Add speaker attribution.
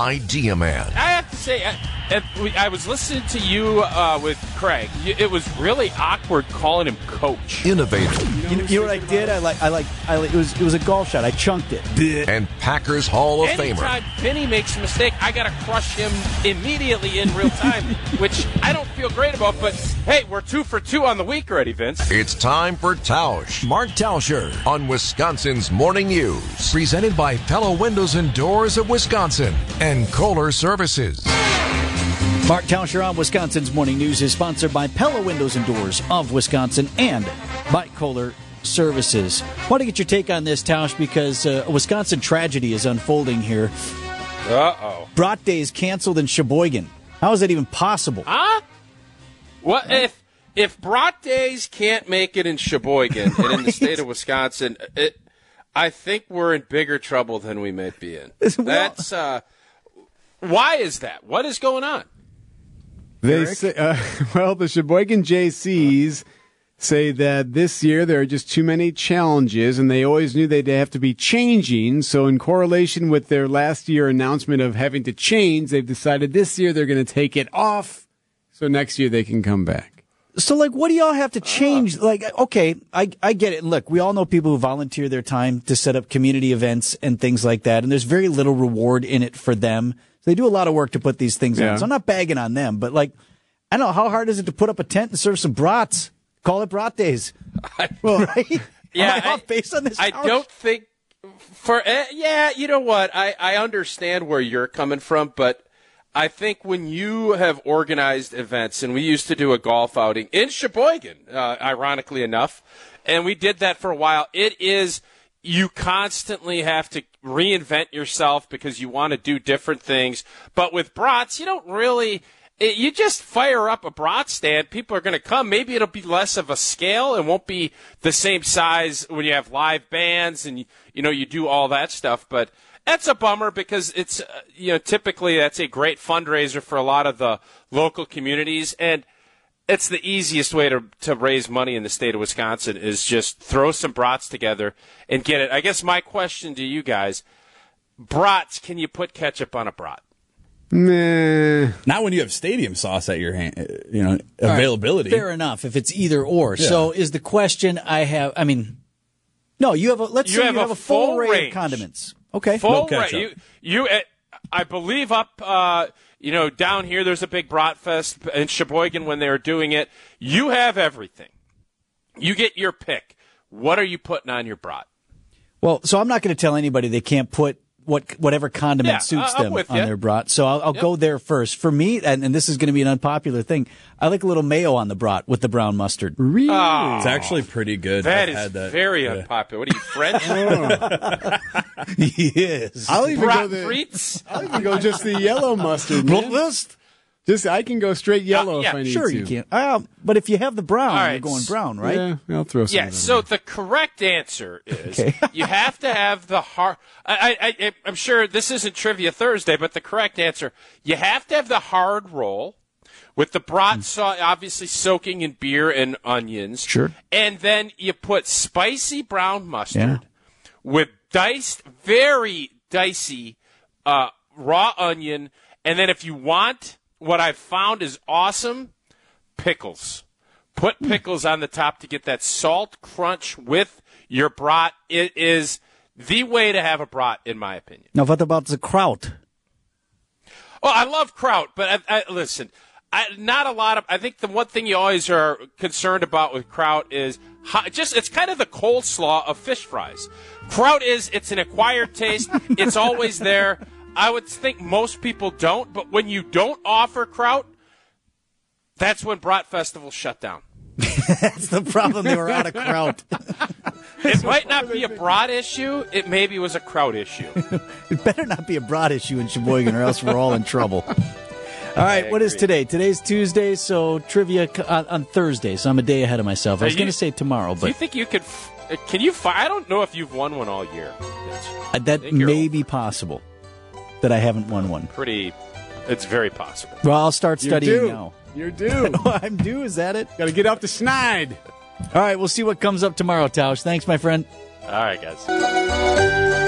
Speaker 1: Idea Man.
Speaker 2: I have to say, I, if we, I was listening to you uh, with Craig. It was really awkward calling him coach.
Speaker 1: Innovator.
Speaker 3: You know, you know what I did? I like, I like, I like. It was, it was a golf shot. I chunked it.
Speaker 1: And Packers Hall of
Speaker 2: Anytime
Speaker 1: Famer.
Speaker 2: Vinny makes a mistake, I got to crush him immediately in real time, which I don't feel great about. But hey, we're two for two on the week already, Vince.
Speaker 1: It's time for Tausch
Speaker 4: Mark Tauscher.
Speaker 1: on Wisconsin's Morning News. Presented by Pella Windows and Doors of Wisconsin and Kohler Services.
Speaker 3: Mark Tauscher on Wisconsin's Morning News is sponsored by Pella Windows and Doors of Wisconsin and by Kohler Services. Want to get your take on this, Tausch, because uh, a Wisconsin tragedy is unfolding here.
Speaker 2: Uh oh.
Speaker 3: Brat Day is canceled in Sheboygan. How is that even possible?
Speaker 2: Huh? What if if Brat Days can't make it in Sheboygan and in the state of Wisconsin? It, I think we're in bigger trouble than we might be in. That's uh, why is that? What is going on?
Speaker 5: They say, uh, well, the Sheboygan Jaycees say that this year there are just too many challenges, and they always knew they'd have to be changing. So, in correlation with their last year announcement of having to change, they've decided this year they're going to take it off, so next year they can come back.
Speaker 3: So, like, what do y'all have to change? Like, okay, I, I get it. Look, we all know people who volunteer their time to set up community events and things like that, and there's very little reward in it for them. They do a lot of work to put these things
Speaker 5: Yeah.
Speaker 3: on. So I'm not bagging on them, but like, I don't know, how hard is it to put up a tent and serve some brats? Call it brat days.
Speaker 5: Well,
Speaker 3: Right?
Speaker 2: Yeah,
Speaker 3: Am I
Speaker 2: I-
Speaker 3: off base on this?
Speaker 2: I
Speaker 3: Howard?
Speaker 2: don't think for eh, yeah, you know what? I I understand where you're coming from, but I think when you have organized events, and we used to do a golf outing in Sheboygan, uh, ironically enough, and we did that for a while. It is you constantly have to reinvent yourself because you want to do different things. But with brats, you don't really. It, you just fire up a brat stand. People are going to come. Maybe it'll be less of a scale and won't be the same size when you have live bands and you, you know you do all that stuff. But that's a bummer because it's uh, you know typically that's a great fundraiser for a lot of the local communities and it's the easiest way to to raise money in the state of Wisconsin is just throw some brats together and get it. I guess my question to you guys, brats, can you put ketchup on a brat?
Speaker 5: nah.
Speaker 4: Not when you have stadium sauce at your hand, uh, you know, availability.
Speaker 3: Fair enough. If it's either or. So is the question I have? I mean, no. You have a. Let's
Speaker 2: You
Speaker 3: say
Speaker 2: have
Speaker 3: you
Speaker 2: a
Speaker 3: have a full
Speaker 2: full range.
Speaker 3: of condiments. Okay.
Speaker 2: Full
Speaker 4: ketchup.
Speaker 2: right. You, you uh, I believe up, uh, you know, down here there's a big Bratfest in Sheboygan when they were doing it. You have everything. You get your pick. What are you putting on your brat?
Speaker 3: Well, so I'm not going to tell anybody they can't put what whatever condiment
Speaker 2: Yeah,
Speaker 3: suits
Speaker 2: I- I'm
Speaker 3: them
Speaker 2: with
Speaker 3: on
Speaker 2: ya.
Speaker 3: their brat. So I'll, I'll go there first. For me, and, and this is going to be an unpopular thing, I like a little mayo on the brat with the brown mustard.
Speaker 5: Really? Ah.
Speaker 4: It's actually pretty good.
Speaker 2: That
Speaker 4: I've
Speaker 2: is
Speaker 4: had that.
Speaker 2: very
Speaker 4: Yeah.
Speaker 2: unpopular. What are you, French? Oh.
Speaker 3: yes.
Speaker 5: I'll even go the,
Speaker 2: frites?
Speaker 5: I'll even go just the yellow mustard. man. Just I can go straight yellow
Speaker 2: Uh, yeah,
Speaker 5: if I need
Speaker 3: Sure,
Speaker 5: to.
Speaker 3: you can. Uh, but if you have the brown,
Speaker 2: All right.
Speaker 3: you're going brown, right?
Speaker 5: Yeah, I'll throw some.
Speaker 2: Yeah, so
Speaker 5: in.
Speaker 2: the correct answer is
Speaker 3: Okay.
Speaker 2: you have to have the hard. I, I, I, I'm sure this isn't Trivia Thursday, but the correct answer you have to have the hard roll with the brat sau obviously soaking in beer and onions.
Speaker 3: Sure.
Speaker 2: And then you put spicy brown mustard
Speaker 3: Yeah.
Speaker 2: with diced, very dicey uh, raw onion, and then if you want, what I've found is awesome pickles. Put pickles on the top to get that salt crunch with your brat. It is the way to have a brat, in my opinion.
Speaker 3: Now, what about the kraut?
Speaker 2: Oh, I love kraut, but I, I, listen, I, not a lot of. I think the one thing you always are concerned about with kraut is how, just it's kind of the coleslaw of fish fries. Kraut is it's an acquired taste. it's always there. I would think most people don't, but when you don't offer kraut, that's when Brat Festival shut down.
Speaker 3: That's the problem. They were out of kraut.
Speaker 2: It might not be a Brat issue. It maybe was a kraut issue.
Speaker 3: It better not be a broad issue in Sheboygan, or else we're all in trouble. All right, what is today? Today's Tuesday, so trivia on, on Thursday. So I'm a day ahead of myself. I was going to say tomorrow, but
Speaker 2: Do you think you could? f- uh, Can you? Fi- I don't know if you've won one all year.
Speaker 3: Uh, that may
Speaker 2: over.
Speaker 3: be possible. That I haven't won one.
Speaker 2: pretty. It's very possible.
Speaker 3: Well, I'll start
Speaker 5: You're
Speaker 3: studying
Speaker 5: due.
Speaker 3: now.
Speaker 5: You're due.
Speaker 3: I'm due. Is that it?
Speaker 5: Got to get off the schneid.
Speaker 3: All right, we'll see what comes up tomorrow, Tausch. Thanks, my friend.
Speaker 2: All right, guys.